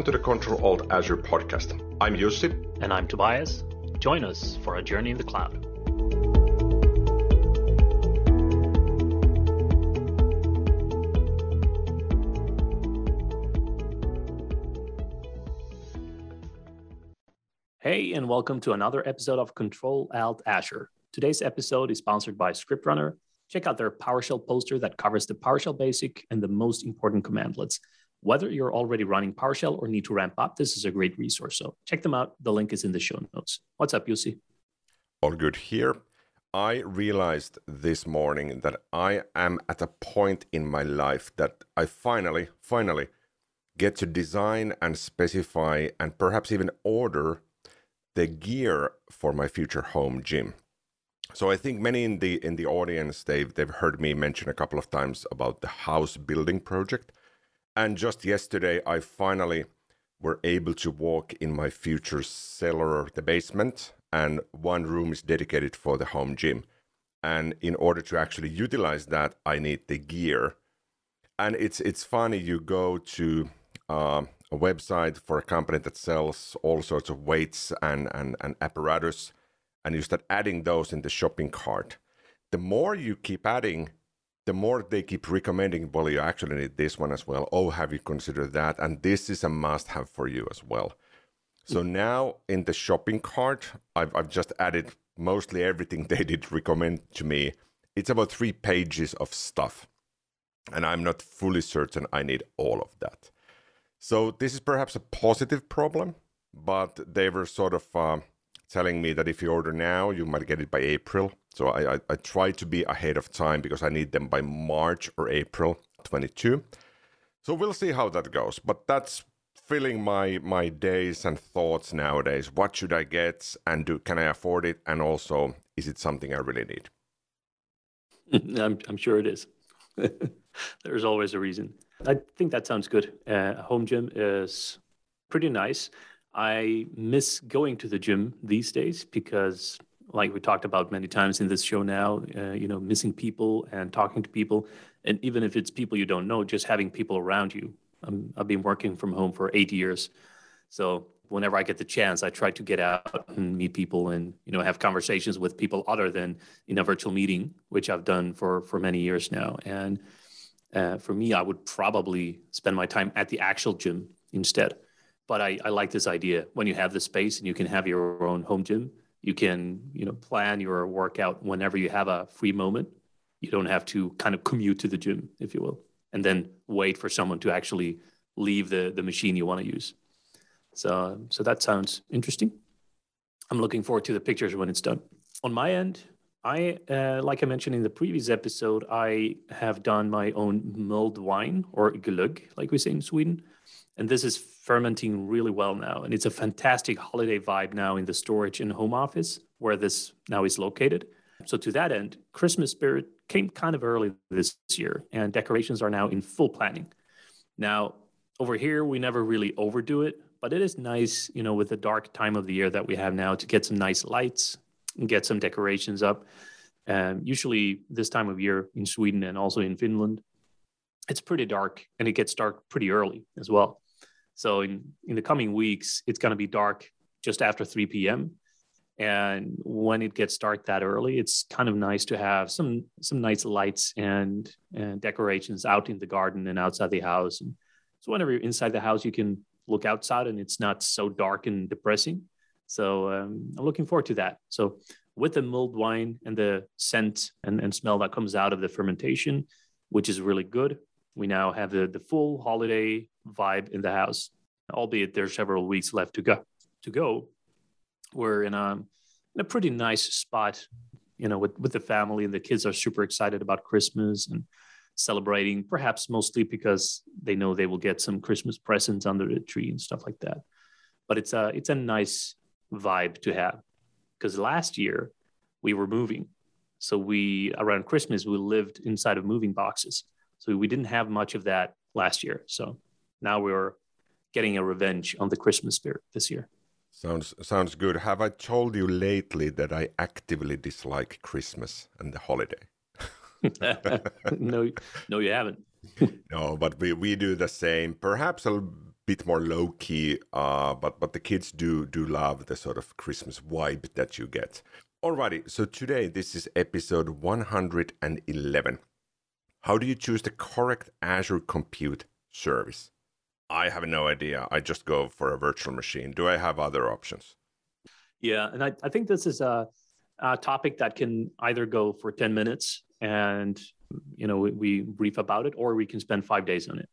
Welcome to the Control Alt Azure podcast. I'm Jussi. And I'm Tobias. Join us for a journey in the cloud. Hey, and welcome to another episode of Control Alt Azure. Today's episode is sponsored by ScriptRunner. Check out their PowerShell poster that covers the PowerShell basic and the most important commandlets. Whether you're already running PowerShell or need to ramp up, this is a great resource. So check them out. The link is in the show notes. What's up, Jussi? All good here. I realized this morning that I am at a point in my life that I finally, finally get to design and specify and perhaps even order the gear for my future home gym. So I think many in the in the audience they've they've heard me mention a couple of times about the house building project. And just yesterday I finally were able to walk in my future cellar, the basement, and one room is dedicated for the home gym. And in order to actually utilize that, I need the gear. And it's it's funny you go to uh, a website for a company that sells all sorts of weights and, and, and apparatus, and you start adding those in the shopping cart. The more you keep adding, the more they keep recommending, well, you actually need this one as well. Oh, have you considered that? And this is a must have for you as well. So now in the shopping cart, I've, I've just added mostly everything they did recommend to me. It's about three pages of stuff. And I'm not fully certain I need all of that. So this is perhaps a positive problem, but they were sort of uh, telling me that if you order now, you might get it by April. So I, I, I try to be ahead of time because I need them by March or April 22. So we'll see how that goes. But that's filling my my days and thoughts nowadays. What should I get, and do can I afford it? And also, is it something I really need? I'm I'm sure it is. There's always a reason. I think that sounds good. Uh, home gym is pretty nice. I miss going to the gym these days because, like we talked about many times in this show now, uh, you know, missing people and talking to people, and even if it's people you don't know, just having people around you. Um, I've been working from home for eight years, so whenever I get the chance, I try to get out and meet people and you know have conversations with people other than in a virtual meeting, which I've done for for many years now, and uh, for me, I would probably spend my time at the actual gym instead. But I, I like this idea when you have the space and you can have your own home gym. You can, you know, plan your workout whenever you have a free moment. You don't have to kind of commute to the gym, if you will, and then wait for someone to actually leave the the machine you want to use. So, so that sounds interesting. I'm looking forward to the pictures when it's done. On my end, I, uh, like I mentioned in the previous episode, I have done my own mulled wine or glögg, like we say in Sweden. And this is fermenting really well now. And it's a fantastic holiday vibe now in the storage and home office where this now is located. So, to that end, Christmas spirit came kind of early this year, and decorations are now in full planning. Now, over here, we never really overdo it, but it is nice, you know, with the dark time of the year that we have now to get some nice lights, and get some decorations up. Um, usually, this time of year in Sweden and also in Finland, it's pretty dark and it gets dark pretty early as well. So, in, in the coming weeks, it's going to be dark just after 3 p.m. And when it gets dark that early, it's kind of nice to have some some nice lights and, and decorations out in the garden and outside the house. And so, whenever you're inside the house, you can look outside and it's not so dark and depressing. So um, I'm looking forward to that. So with the mulled wine and the scent and, and smell that comes out of the fermentation, which is really good, we now have the, the full holiday vibe in the house, albeit there's several weeks left to go. To go, we're in a, in a pretty nice spot, you know, with, with the family and the kids are super excited about Christmas and celebrating, perhaps mostly because they know they will get some Christmas presents under the tree and stuff like that. But it's a it's a nice vibe to have. Because last year we were moving. So we around christmas we lived inside of moving boxes. So we didn't have much of that last year. So now we're getting a revenge on the christmas spirit this year. Sounds sounds good. Have i told you lately that i actively dislike christmas and the holiday? No no you haven't. No but we, we do the same. Perhaps a bit more low key, uh, but but the kids do do love the sort of Christmas vibe that you get. Alrighty, so today this is episode 111. How do you choose the correct Azure Compute service? I have no idea. I just go for a virtual machine. Do I have other options? Yeah, and I, I think this is a, a topic that can either go for 10 minutes and you know we, we brief about it, or we can spend five days on it.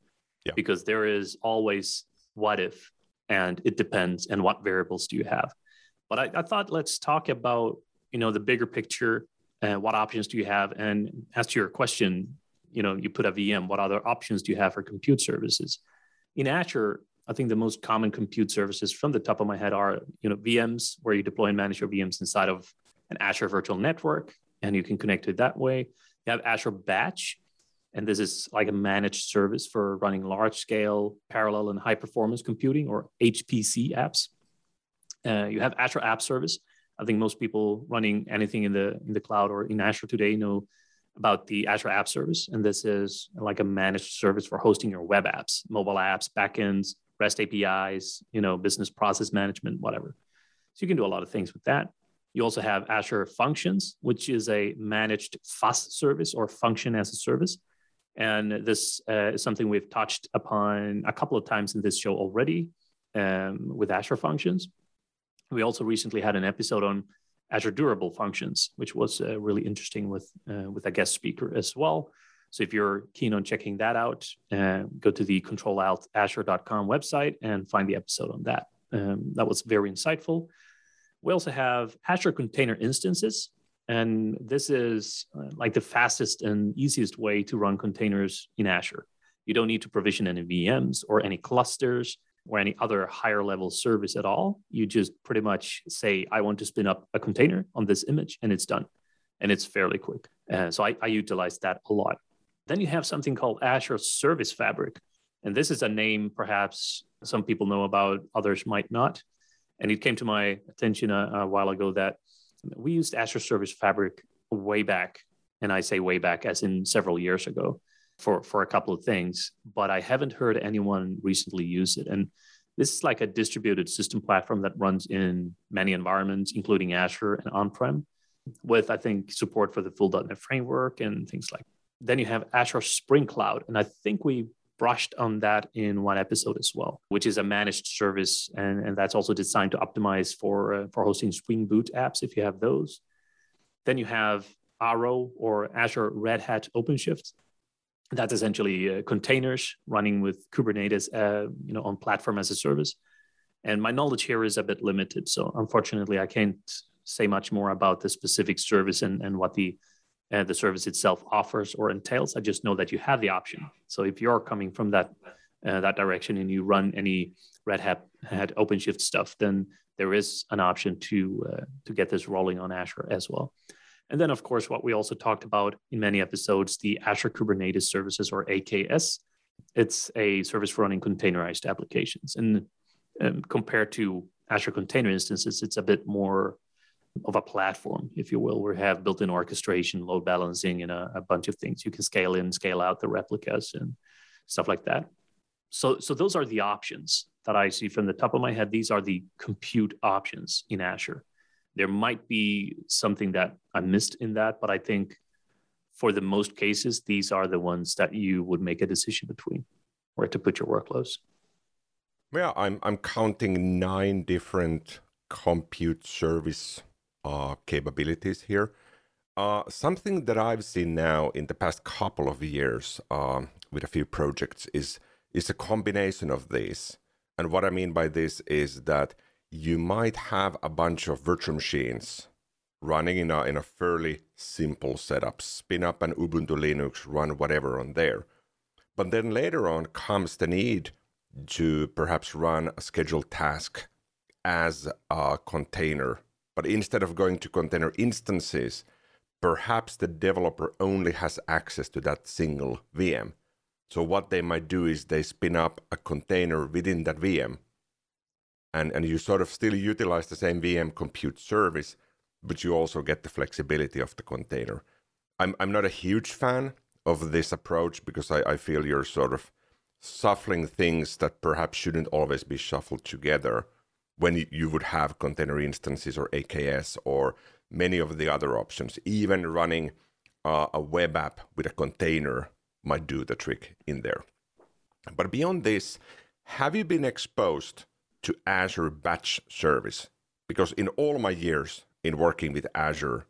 Yeah. Because there is always what if, and it depends, and what variables do you have. But I, I thought let's talk about you know the bigger picture and what options do you have and as to your question you know you put a vm what other options do you have for compute services in azure i think the most common compute services from the top of my head are you know vms where you deploy and manage your vms inside of an azure virtual network and you can connect it that way you have azure batch and this is like a managed service for running large scale parallel and high performance computing or hpc apps uh, you have azure app service I think most people running anything in the in the cloud or in Azure today know about the Azure App Service, and this is like a managed service for hosting your web apps, mobile apps, backends, REST APIs, you know, business process management, whatever. So you can do a lot of things with that. You also have Azure Functions, which is a managed FaaS service or function as a service. And this uh, is something we've touched upon a couple of times in this show already um, with Azure Functions. We also recently had an episode on Azure Durable Functions, which was uh, really interesting with uh, with a guest speaker as well. So if you're keen on checking that out, uh, go to the controlaltazure.com website and find the episode on that. Um, that was very insightful. We also have Azure Container Instances, and this is uh, like the fastest and easiest way to run containers in Azure. You don't need to provision any VMs or any clusters or any other higher level service at all. You just pretty much say, I want to spin up a container on this image, and it's done. And it's fairly quick. Uh, so I, I utilize that a lot. Then you have something called Azure Service Fabric. And this is a name perhaps some people know about, others might not. And it came to my attention a, a while ago that we used Azure Service Fabric way back. And I say way back as in several years ago for for a couple of things, but I haven't heard anyone recently use it. And this is like a distributed system platform that runs in many environments, including Azure and on-prem, with I think support for the full .NET framework and things like. Then you have Azure Spring Cloud, and I think we brushed on that in one episode as well, which is a managed service, and, and that's also designed to optimize for uh, for hosting Spring Boot apps if you have those. Then you have ARO or Azure Red Hat OpenShift, that's essentially uh, containers running with Kubernetes, uh, you know, on platform as a service. And my knowledge here is a bit limited, so unfortunately, I can't say much more about the specific service and, and what the uh, the service itself offers or entails. I just know that you have the option. So if you're coming from that uh, that direction and you run any Red Hat, Hat OpenShift stuff, then there is an option to uh, to get this rolling on Azure as well. And then, of course, what we also talked about in many episodes, the Azure Kubernetes Services or AKS. It's a service for running containerized applications. And um, compared to Azure Container Instances, it's a bit more of a platform, if you will. We have built in orchestration, load balancing, and a, a bunch of things. You can scale in, scale out the replicas and stuff like that. So, so those are the options that I see from the top of my head. These are the compute options in Azure there might be something that I missed in that, but I think for the most cases, these are the ones that you would make a decision between where to put your workloads. Yeah, I'm I'm counting nine different compute service uh, capabilities here. Uh, something that I've seen now in the past couple of years uh, with a few projects is is a combination of these. And what I mean by this is that you might have a bunch of virtual machines running in a, in a fairly simple setup. Spin up an Ubuntu Linux, run whatever on there. But then later on comes the need to perhaps run a scheduled task as a container. But instead of going to container instances, perhaps the developer only has access to that single VM. So what they might do is they spin up a container within that VM and, and you sort of still utilize the same VM compute service, but you also get the flexibility of the container. I'm, I'm not a huge fan of this approach because I, I feel you're sort of shuffling things that perhaps shouldn't always be shuffled together when you would have container instances or AKS or many of the other options. Even running uh, a web app with a container might do the trick in there. But beyond this, have you been exposed to Azure Batch Service? Because in all my years in working with Azure,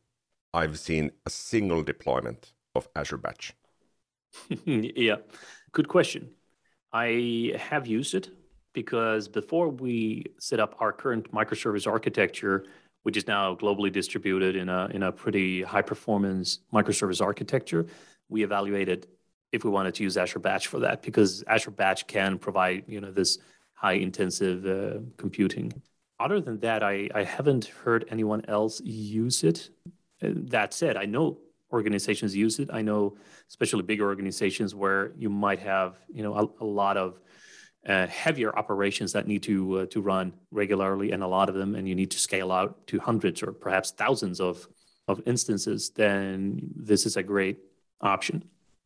I've seen a single deployment of Azure Batch. yeah, good question. I have used it because before we set up our current microservice architecture, which is now globally distributed in a in a pretty high performance microservice architecture, we evaluated if we wanted to use Azure Batch for that because Azure Batch can provide you know this high intensive uh, computing. Other than that, I, I haven't heard anyone else use it. Uh, that said, I know organizations use it. I know especially bigger organizations where you might have you know a, a lot of heavier operations that need to uh, to run regularly, and a lot of them, and you need to scale out to hundreds or perhaps thousands of of instances. Then this is a great option.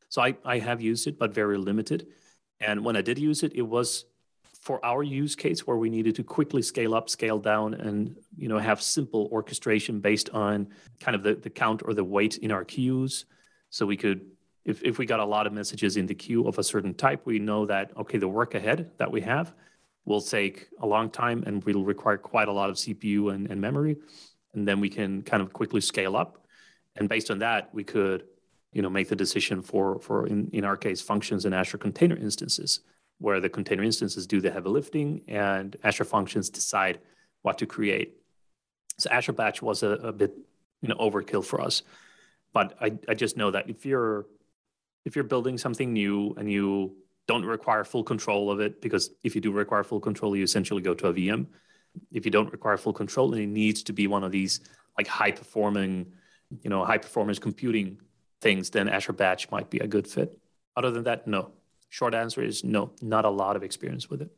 So I, I have used it, but very limited. And when I did use it, it was for our use case where we needed to quickly scale up, scale down, and you know have simple orchestration based on kind of the, the count or the weight in our queues. So we could, if, if we got a lot of messages in the queue of a certain type, we know that okay, the work ahead that we have will take a long time and will require quite a lot of CPU and, and memory. And then we can kind of quickly scale up. And based on that, we could you know, make the decision for, for in, in our case, functions and Azure container instances, where the container instances do the heavy lifting and Azure functions decide what to create. So Azure Batch was a, a bit, you know, overkill for us. But I, I just know that if you're if you're building something new and you don't require full control of it, because if you do require full control, you essentially go to a VM. If you don't require full control and it needs to be one of these like high performing, you know, high performance computing things, then Azure Batch might be a good fit. Other than that, no. Short answer is no, not a lot of experience with it.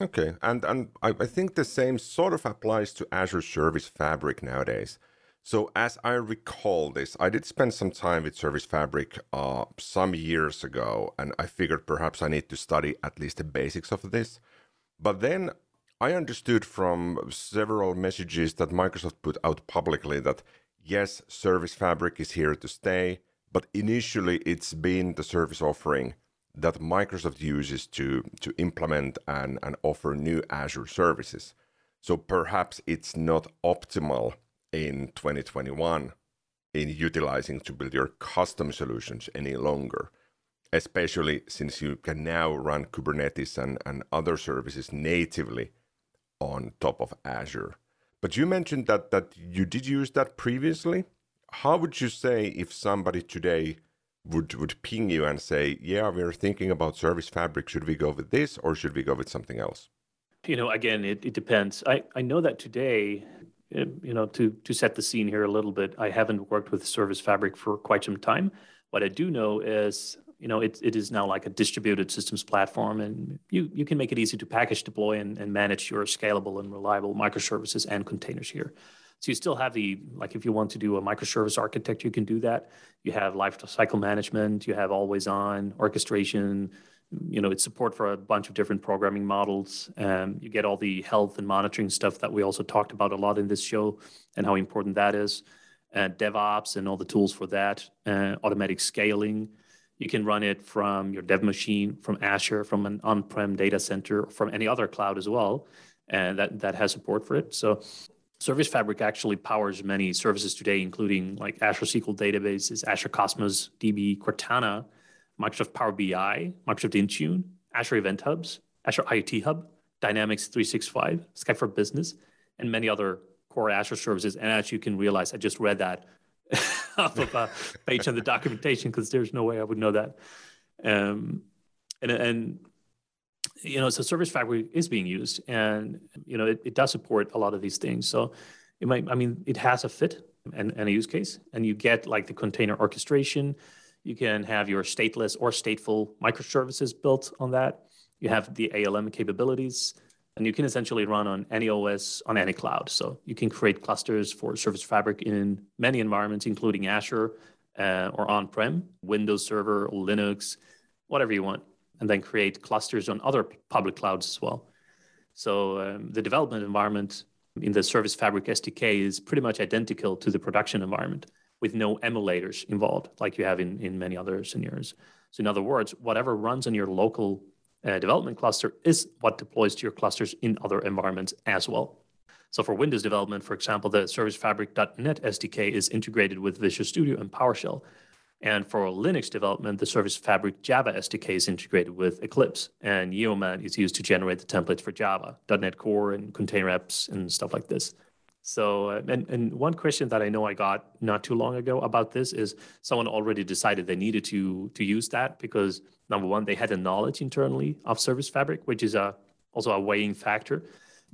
Okay, and and I, I think the same sort of applies to Azure Service Fabric nowadays. So as I recall this, I did spend some time with Service Fabric uh, some years ago, and I figured perhaps I need to study at least the basics of this. But then I understood from several messages that Microsoft put out publicly that yes, Service Fabric is here to stay, but initially it's been the service offering that Microsoft uses to, to implement and, and offer new Azure services. So perhaps it's not optimal in 2021 in utilizing to build your custom solutions any longer, especially since you can now run Kubernetes and, and other services natively on top of Azure. But you mentioned that that you did use that previously. How would you say if somebody today would would ping you and say, "Yeah, we're thinking about Service Fabric. Should we go with this or should we go with something else?" You know, again, it, it depends. I, I know that today, you know, to to set the scene here a little bit, I haven't worked with Service Fabric for quite some time. What I do know is you know, it, it is now like a distributed systems platform, and you, you can make it easy to package, deploy, and, and manage your scalable and reliable microservices and containers here. So you still have the, like if you want to do a microservice architecture, you can do that. You have life cycle management, you have always on orchestration, you know, it's support for a bunch of different programming models. Um, you get all the health and monitoring stuff that we also talked about a lot in this show and how important that is. Uh, DevOps and all the tools for that, uh, automatic scaling, you can run it from your dev machine, from Azure, from an on-prem data center, from any other cloud as well, and that that has support for it. So Service Fabric actually powers many services today, including like Azure SQL databases, Azure Cosmos DB, Cortana, Microsoft Power BI, Microsoft Intune, Azure Event Hubs, Azure IoT Hub, Dynamics 365, Skype for Business, and many other core Azure services. And as you can realize, I just read that off of a page on the documentation because there's no way I would know that. Um, and and you know, so Service Fabric is being used, and you know, it, it does support a lot of these things. So it might, I mean, it has a fit and, and a use case, and you get like the container orchestration. You can have your stateless or stateful microservices built on that. You have the ALM capabilities and you can essentially run on any OS on any cloud. So you can create clusters for Service Fabric in many environments, including Azure uh, or on-prem, Windows Server, Linux, whatever you want. and then create clusters on other public clouds as well. So um, the development environment in the Service Fabric SDK is pretty much identical to the production environment with no emulators involved, like you have in, in many other scenarios. So, in other words, whatever runs on your local uh, development cluster is what deploys to your clusters in other environments as well. So, for Windows development, for example, the Service Fabric.NET SDK is integrated with Visual Studio and PowerShell. And for Linux development, the Service Fabric Java SDK is integrated with Eclipse, and Yeoman is used to generate the templates for Java, .NET Core, and container apps and stuff like this. So, uh, and, and one question that I know I got not too long ago about this is someone already decided they needed to to use that because number one, they had the knowledge internally of Service Fabric, which is a also a weighing factor.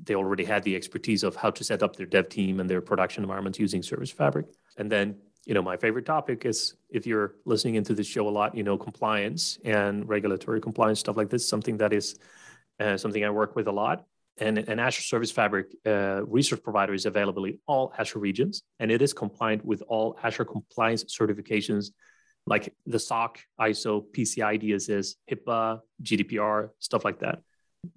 They already had the expertise of how to set up their dev team and their production environments using Service Fabric. And then, you know, my favorite topic is if you're listening into this show a lot, you know, compliance and regulatory compliance stuff like this, something that is uh, something I work with a lot and an Azure Service Fabric uh, resource provider is available in all Azure regions, and it is compliant with all Azure compliance certifications like the SOC, ISO, PCI DSS, HIPAA, GDPR, stuff like that.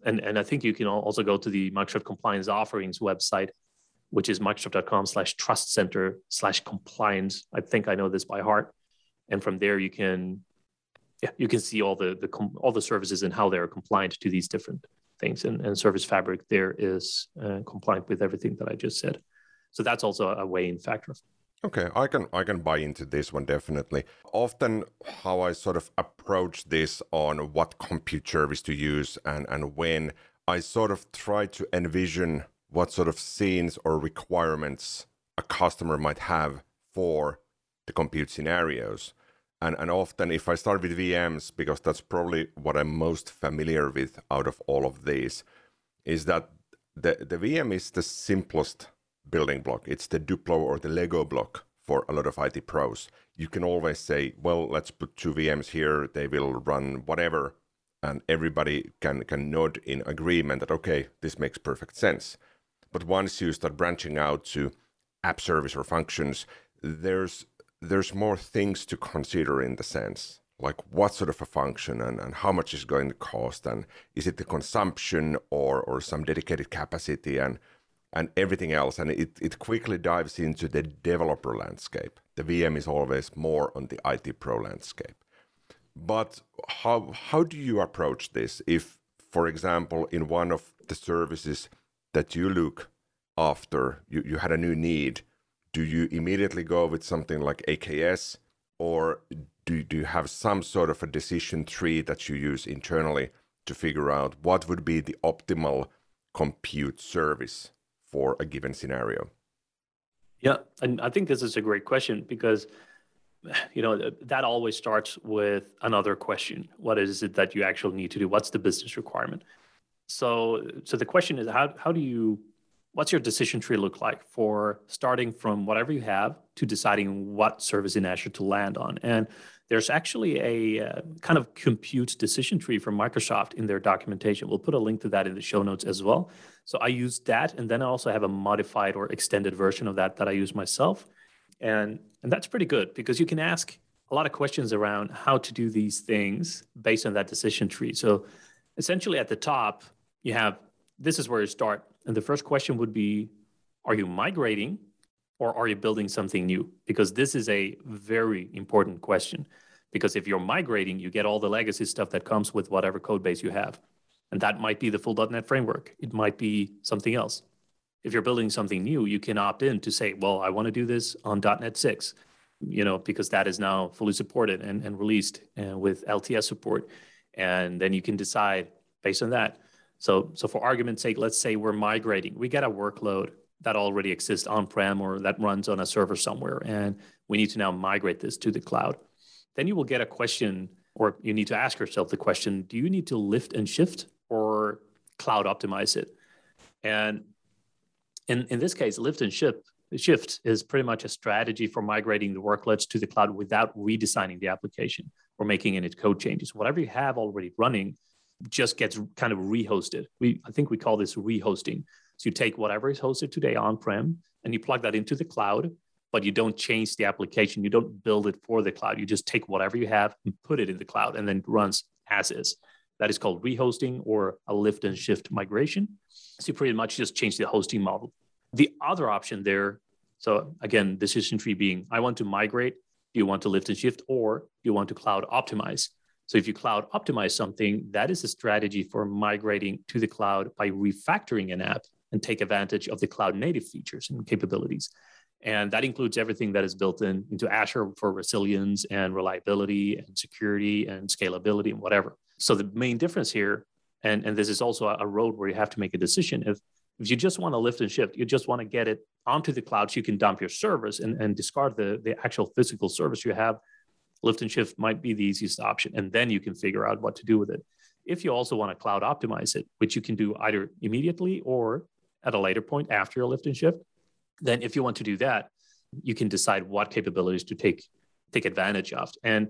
And, and I think you can also go to the Microsoft Compliance Offerings website, which is microsoft.com slash trust center slash compliance. I think I know this by heart. And from there, you can yeah, you can see all the, the all the services and how they're compliant to these different things. And, and Service Fabric there is uh, compliant with everything that I just said. So that's also a weighing factor. Okay, I can I can buy into this one definitely. Often how I sort of approach this on what compute service to use and and when I sort of try to envision what sort of scenes or requirements a customer might have for the compute scenarios. And, and often, if I start with VMs, because that's probably what I'm most familiar with out of all of these, is that the, the VM is the simplest building block. It's the Duplo or the Lego block for a lot of IT pros. You can always say, well, let's put two VMs here, they will run whatever, and everybody can, can nod in agreement that, okay, this makes perfect sense. But once you start branching out to app service or functions, there's there's more things to consider in the sense like what sort of a function and, and how much is going to cost and is it the consumption or or some dedicated capacity and and everything else. And it, it quickly dives into the developer landscape. The vm is always more on the it pro landscape. But how how do you approach this if for example in one of the services that you look after you, you had a new need do you immediately go with something like AKS or do, do you have some sort of a decision tree that you use internally to figure out what would be the optimal compute service for a given scenario? Yeah, and I think this is a great question because you know that always starts with another question. What is it that you actually need to do? What's the business requirement? So so the question is how how do you what's your decision tree look like for starting from whatever you have to deciding what service in Azure to land on? And there's actually a uh, kind of compute decision tree from Microsoft in their documentation. We'll put a link to that in the show notes as well. So I use that, and then I also have a modified or extended version of that that I use myself, and and that's pretty good because you can ask a lot of questions around how to do these things based on that decision tree. So essentially, at the top, you have this is where you start and the first question would be Are you migrating or are you building something new? Because this is a very important question. Because if you're migrating, you get all the legacy stuff that comes with whatever code base you have. And that might be the full .NET framework. It might be something else. If you're building something new, you can opt in to say, well, I want to do this on .NET 6, you know, because that is now fully supported and, and released uh, with LTS support. And then you can decide based on that so, so for argument's sake, let's say we're migrating. We get a workload that already exists on-prem or that runs on a server somewhere, and we need to now migrate this to the cloud. Then you will get a question, or you need to ask yourself the question: Do you need to lift and shift or cloud optimize it? And in in this case, lift and shift shift is pretty much a strategy for migrating the workloads to the cloud without redesigning the application or making any code changes. Whatever you have already running, just gets kind of rehosted. We I think we call this rehosting. So you take whatever is hosted today on-prem and you plug that into the cloud, but you don't change the application. You don't build it for the cloud. You just take whatever you have and put it in the cloud and then runs as is. That is called rehosting or a lift and shift migration. So you pretty much just change the hosting model. The other option there, so again, decision tree being I want to migrate, do you want to lift and shift, or do you want to cloud optimize? So if you cloud optimize something, that is a strategy for migrating to the cloud by refactoring an app and take advantage of the cloud native features and capabilities. And that includes everything that is built in into Azure for resilience and reliability and security and scalability and whatever. So the main difference here, and, and this is also a road where you have to make a decision. If if you just want to lift and shift, you just want to get it onto the cloud so you can dump your servers and, and discard the, the actual physical service you have, lift and shift might be the easiest option. And then you can figure out what to do with it. If you also want to cloud optimize it, which you can do either immediately or at a later point after your lift and shift, then if you want to do that, you can decide what capabilities to take take advantage of. And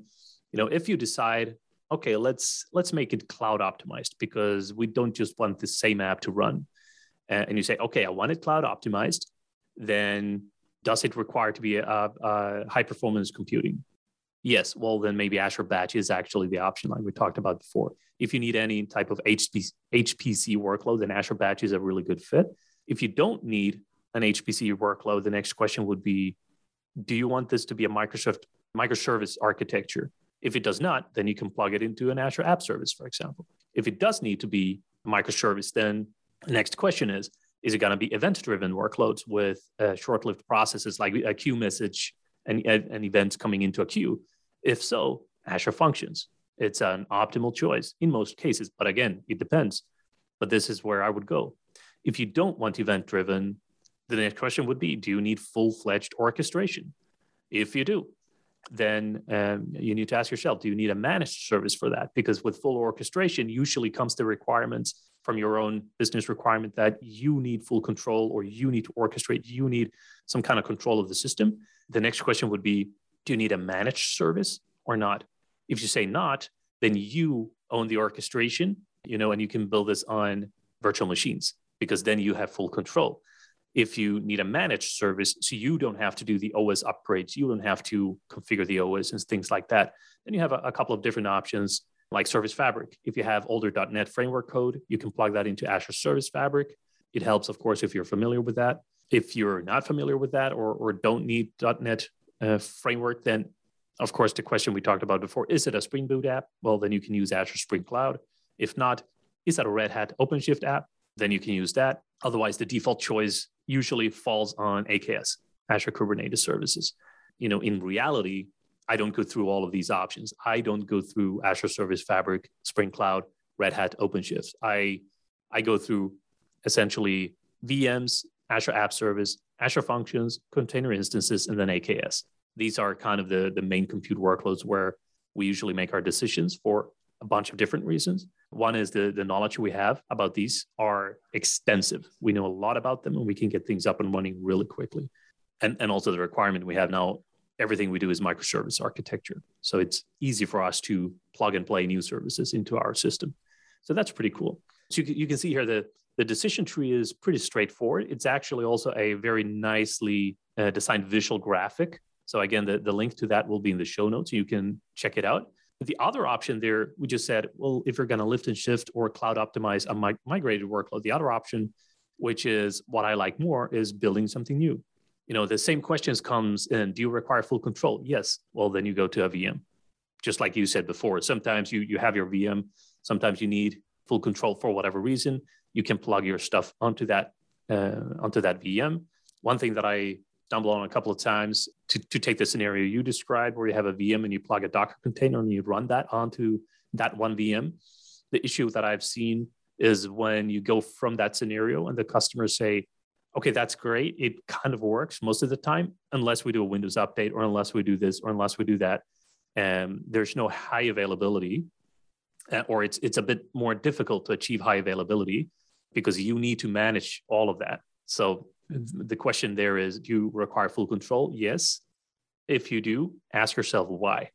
you know, if you decide, okay, let's let's make it cloud optimized because we don't just want the same app to run and you say, okay, I want it cloud optimized, then does it require to be a, a high performance computing? Yes, well, then maybe Azure Batch is actually the option, like we talked about before. If you need any type of HPC, HPC workload, then Azure Batch is a really good fit. If you don't need an HPC workload, the next question would be Do you want this to be a Microsoft microservice architecture? If it does not, then you can plug it into an Azure App Service, for example. If it does need to be a microservice, then the next question is Is it going to be event driven workloads with uh, short lived processes like a queue message and, and events coming into a queue? If so, Azure Functions. It's an optimal choice in most cases, but again, it depends. But this is where I would go. If you don't want event driven, the next question would be Do you need full fledged orchestration? If you do, then um, you need to ask yourself do you need a managed service for that because with full orchestration usually comes the requirements from your own business requirement that you need full control or you need to orchestrate you need some kind of control of the system the next question would be do you need a managed service or not if you say not then you own the orchestration you know and you can build this on virtual machines because then you have full control if you need a managed service, so you don't have to do the OS upgrades, you don't have to configure the OS and things like that, then you have a, a couple of different options like Service Fabric. If you have older .NET framework code, you can plug that into Azure Service Fabric. It helps, of course, if you're familiar with that. If you're not familiar with that or, or don't need .NET uh, framework, then of course, the question we talked about before, is it a Spring Boot app? Well, then you can use Azure Spring Cloud. If not, is that a Red Hat OpenShift app? Then you can use that. Otherwise, the default choice usually falls on AKS, Azure Kubernetes Services. You know, in reality, I don't go through all of these options. I don't go through Azure Service Fabric, Spring Cloud, Red Hat, OpenShift. I I go through essentially VMs, Azure App Service, Azure Functions, container instances, and then AKS. These are kind of the, the main compute workloads where we usually make our decisions for a bunch of different reasons. One is the, the knowledge we have about these are extensive. We know a lot about them and we can get things up and running really quickly. And, and also the requirement we have now, everything we do is microservice architecture. So it's easy for us to plug and play new services into our system. So that's pretty cool. So you you can see here the, the decision tree is pretty straightforward. It's actually also a very nicely uh, designed visual graphic. So again, the, the link to that will be in the show notes. You can check it out. The other option there, we just said, well, if you're going to lift and shift or cloud optimize a mig- migrated workload, the other option, which is what I like more, is building something new. You know, the same questions comes in. Do you require full control? Yes. Well, then you go to a VM. Just like you said before, sometimes you you have your VM. Sometimes you need full control for whatever reason. You can plug your stuff onto that uh, onto that VM. One thing that I stumble on a couple of times to, to take the scenario you described where you have a VM and you plug a Docker container and you run that onto that one VM. The issue that I've seen is when you go from that scenario and the customers say, okay, that's great. It kind of works most of the time, unless we do a Windows update or unless we do this or unless we do that. And there's no high availability, uh, or it's it's a bit more difficult to achieve high availability because you need to manage all of that. So the question there is do you require full control? Yes. If you do ask yourself why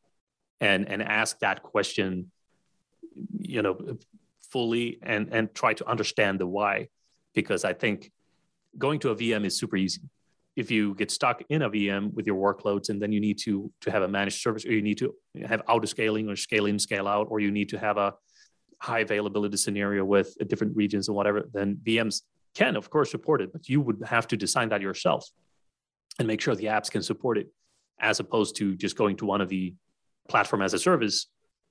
and and ask that question you know fully and and try to understand the why because i think going to a vm is super easy. If you get stuck in a vm with your workloads and then you need to to have a managed service or you need to have auto scaling or scale in scale out or you need to have a high availability scenario with different regions and whatever, then VMs can, of course, support it, but you would have to design that yourself and make sure the apps can support it, as opposed to just going to one of the platform as a service,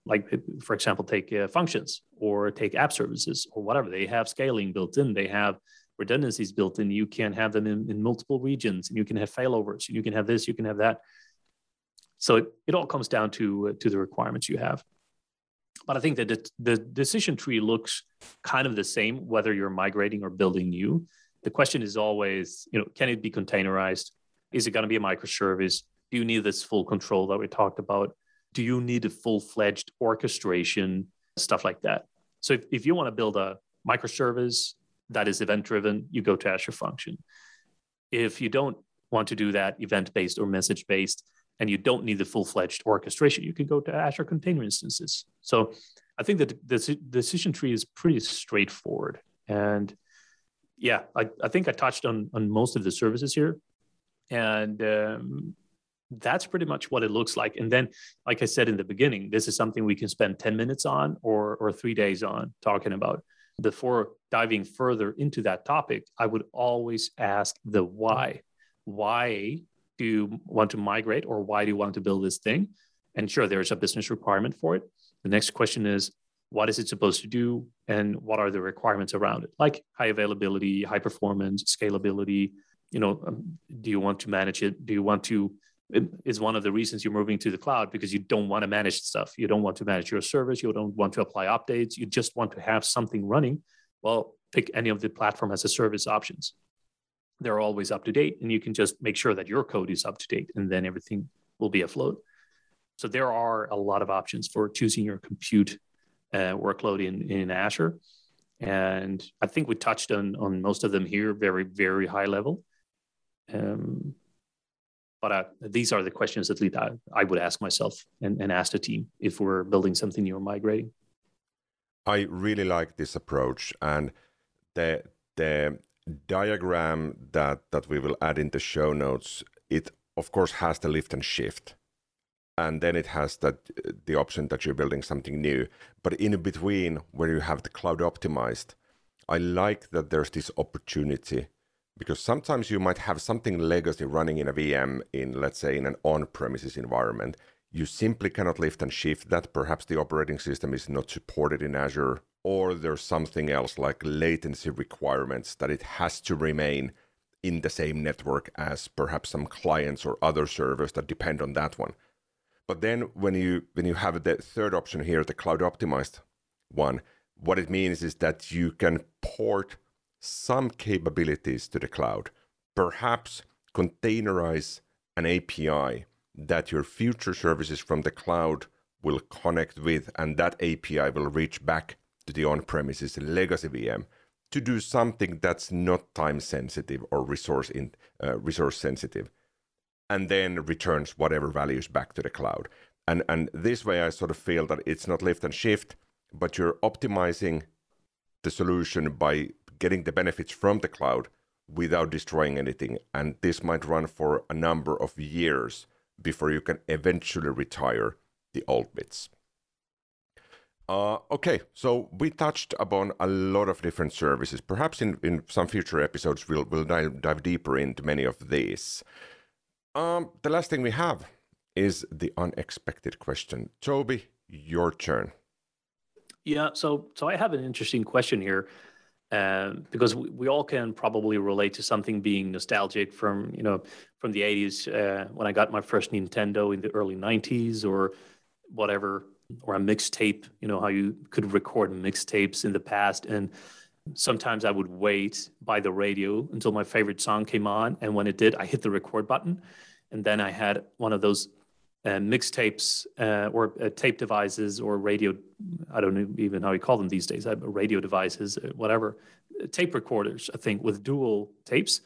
like for example, take uh, functions or take app services or whatever. They have scaling built in. They have redundancies built in. You can have them in, in multiple regions, and you can have failovers. You can have this. You can have that. So it, it all comes down to uh, to the requirements you have. But I think that the, decision tree looks kind of the same whether you're migrating or building new. The question is always, you know, can it be containerized? Is it going to be a microservice? Do you need this full control that we talked about? Do you need a full fledged orchestration? Stuff like that. So if, if you want to build a microservice that is event driven, you go to Azure Function. If you don't want to do that event based or message based, and you don't need the full-fledged orchestration. You can go to Azure Container Instances. So I think that the decision tree is pretty straightforward. And yeah, I, I think I touched on, on most of the services here. And um, that's pretty much what it looks like. And then, like I said in the beginning, this is something we can spend 10 minutes on or, or three days on talking about. Before diving further into that topic, I would always ask the why. Why do you want to migrate or why do you want to build this thing? And sure, there's a business requirement for it. The next question is, what is it supposed to do and what are the requirements around it? Like high availability high performance scalability you know um, do you want to manage it? Do you want to is one of the reasons you're moving to the cloud because you don't want to manage stuff. You don't want to manage your service. You don't want to apply updates. You just want to have something running. Well pick any of the platform as a service options they're always up to date and you can just make sure that your code is up to date and then everything will be afloat. So there are a lot of options for choosing your compute uh, workload in, in azure. And i think we touched on, on most of them here very very high level. Um, but uh, these are the questions that least I, I would ask myself and, and ask the team if we're building something new or migrating. I really like this approach and the the diagram that that we will add in the show notes it of course has the lift and shift. And then it has that the option that you're building something new. But in between where you have the cloud optimized i like that there's this opportunity because sometimes you might have something legacy running in a vm in let's say in an on-premises environment. You simply cannot lift and shift. That perhaps the operating system is not supported in azure or there's something else like latency requirements that it has to remain in the same network as perhaps some clients or other servers that depend on that one. But then when you when you have the third option here, the cloud optimized one, what it means is that you can port some capabilities to the cloud, perhaps containerize an API that your future services from the cloud will connect with, and that API will reach back to the on-premises legacy VM to do something that's not time sensitive or resource in, uh, resource sensitive, and then returns whatever values back to the cloud. And and this way, I sort of feel that it's not lift and shift, but you're optimizing the solution by getting the benefits from the cloud without destroying anything. And this might run for a number of years before you can eventually retire the old bits. Uh, okay, so we touched upon a lot of different services. Perhaps in, in some future episodes, we'll, we'll dive, dive deeper into many of these. Um, the last thing we have is the unexpected question. Toby, your turn. Yeah, so so I have an interesting question here, uh, because we, we, all can probably relate to something being nostalgic from you know from the '80s uh, when I got my first Nintendo in the early '90s or whatever or a mixtape, you know, how you could record mixtapes in the past. And sometimes I would wait by the radio until my favorite song came on. And when it did, I hit the record button. And then I had one of those uh, mixtapes uh, or uh, tape devices or radio, I don't even know how you call them these days, uh, radio devices, uh, whatever, tape recorders, I think, with dual tapes.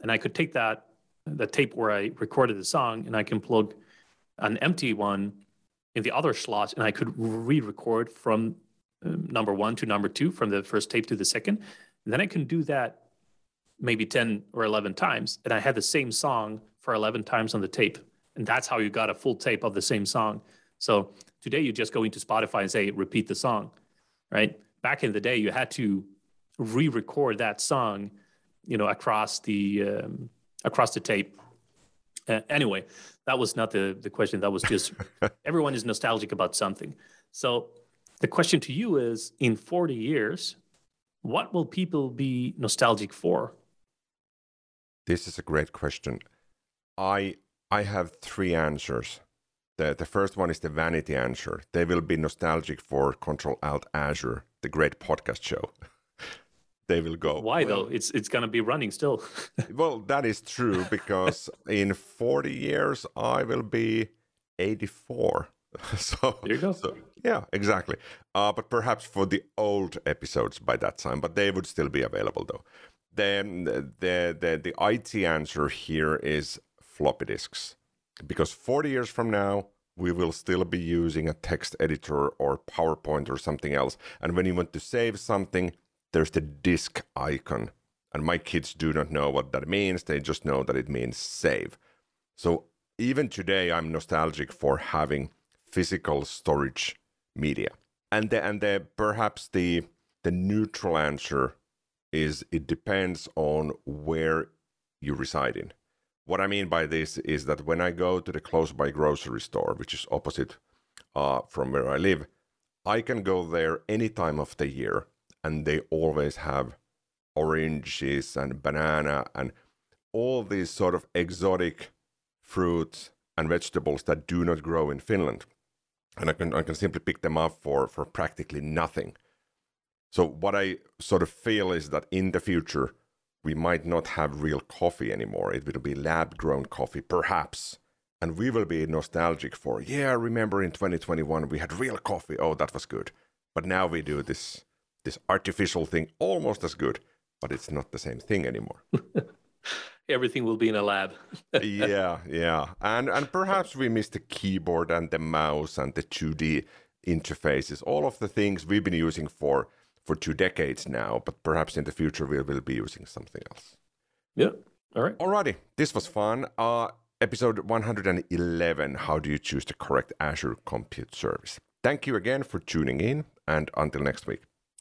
And I could take that, that tape where I recorded the song and I can plug an empty one in the other slot and I could re-record from um, number one to number two, from the first tape to the second. And then I can do that maybe 10 or 11 times. And I had the same song for 11 times on the tape. And that's how you got a full tape of the same song. So today you just go into Spotify and say, repeat the song. right? Back in the day, you had to re-record that song, you know, across the um, across the tape. Uh, anyway, that was not the the question. That was just everyone is nostalgic about something. So the question to you is: in forty years, what will people be nostalgic for? This is a great question. I I have three answers. The the first one is the vanity answer. They will be nostalgic for Control Alt Azure, the great podcast show. they will go. Why well, though? It's it's gonna be running still. well, that is true because in 40 years I will be 84. so there you go. So, yeah, exactly. Uh, but perhaps for the old episodes by that time, but they would still be available though. Then the the the IT answer here is floppy disks, because 40 years from now we will still be using a text editor or PowerPoint or something else, and when you want to save something, there's the disk icon. And my kids do not know what that means. They just know that it means save. So even today, I'm nostalgic for having physical storage media. And the, and the, perhaps the the neutral answer is it depends on where you reside in. What I mean by this is that when I go to the close by grocery store, which is opposite uh, from where I live, I can go there any time of the year and they always have oranges and banana and all these sort of exotic fruits and vegetables that do not grow in Finland. And I can I can simply pick them up for for practically nothing. So what I sort of feel is that in the future we might not have real coffee anymore. It will be lab grown coffee, perhaps. And we will be nostalgic for, yeah, remember in 2021 we had real coffee. Oh, that was good. But now we do this this artificial thing almost as good, but it's not the same thing anymore. Everything will be in a lab. yeah, yeah. And and perhaps we miss the keyboard and the mouse and the 2D interfaces, all of the things we've been using for for two decades now, but perhaps in the future we will be using something else. Yeah. All right. Alrighty. This was fun. Uh episode 111 How do you choose the correct Azure compute service? Thank you again for tuning in and until next week.